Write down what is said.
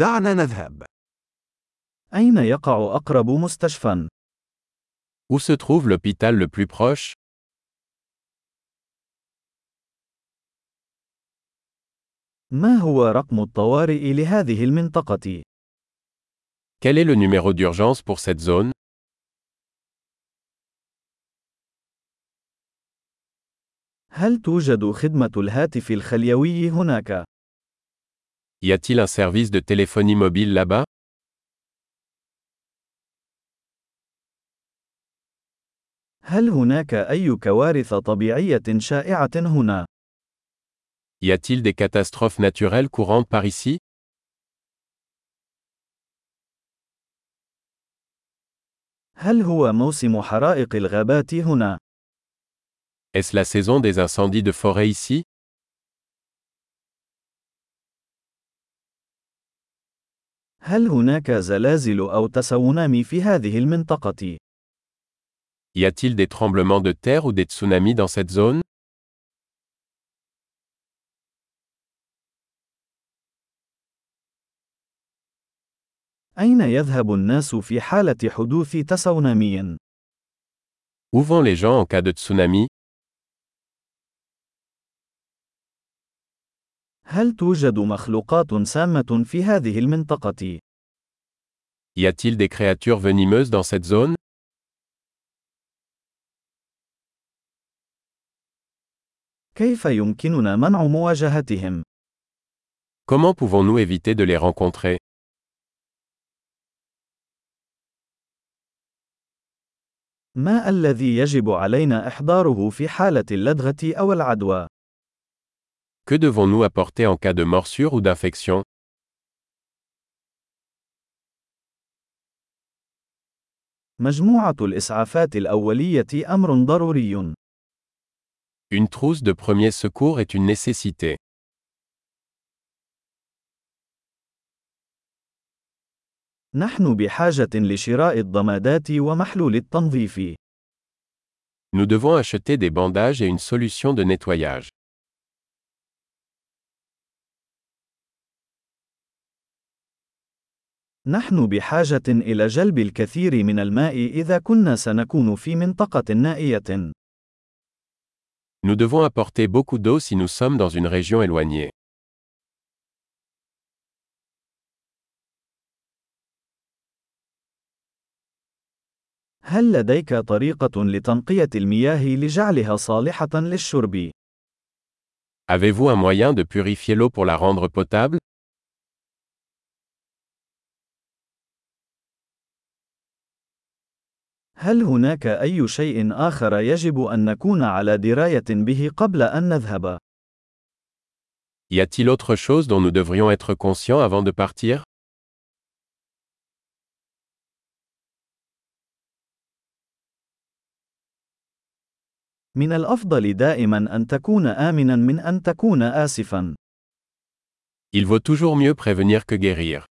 دعنا نذهب. أين يقع أقرب مستشفى؟ Où se trouve l'hôpital le plus proche ما هو رقم الطوارئ لهذه المنطقة؟ Quel est le numéro d'urgence pour cette zone هل توجد خدمة الهاتف الخليوي هناك؟ Y a-t-il un service de téléphonie mobile là-bas هل هناك أي كوارث طبيعية شائعة هنا؟ Y a-t-il des catastrophes naturelles courantes par ici هل هو موسم حرائق الغابات هنا؟ Est-ce la saison des incendies de forêt ici هل هناك زلازل أو تسونامي في هذه المنطقة؟ Y a-t-il des tremblements de terre ou des tsunamis dans cette zone أين يذهب الناس في حالة حدوث تسونامي؟ Où vont les gens en cas de tsunami هل توجد مخلوقات سامة في هذه المنطقة؟ Y a-t-il des créatures venimeuses dans cette zone كيف يمكننا منع مواجهتهم؟ Comment pouvons-nous éviter de les rencontrer ما الذي يجب علينا إحضاره في حالة اللدغة أو العدوى؟ Que devons-nous apporter en cas de morsure ou d'infection مجموعة الإسعافات الأولية أمر ضروري. Une trousse de premier secours est une nécessité. نحن بحاجة لشراء الضمادات ومحلول التنظيف. Nous devons acheter des bandages et une solution de nettoyage. نحن بحاجة إلى جلب الكثير من الماء إذا كنا سنكون في منطقة نائية. Nous devons apporter beaucoup d'eau si nous sommes dans une région éloignée. هل لديك طريقة لتنقية المياه لجعلها صالحة للشرب؟ Avez-vous un moyen de purifier l'eau pour la rendre potable هل هناك أي شيء آخر يجب أن نكون على دراية به قبل أن نذهب؟ Y a-t-il autre chose dont nous devrions être conscients avant de partir من الأفضل دائما أن تكون آمنا من أن تكون آسفا. Il vaut toujours mieux prévenir que guérir.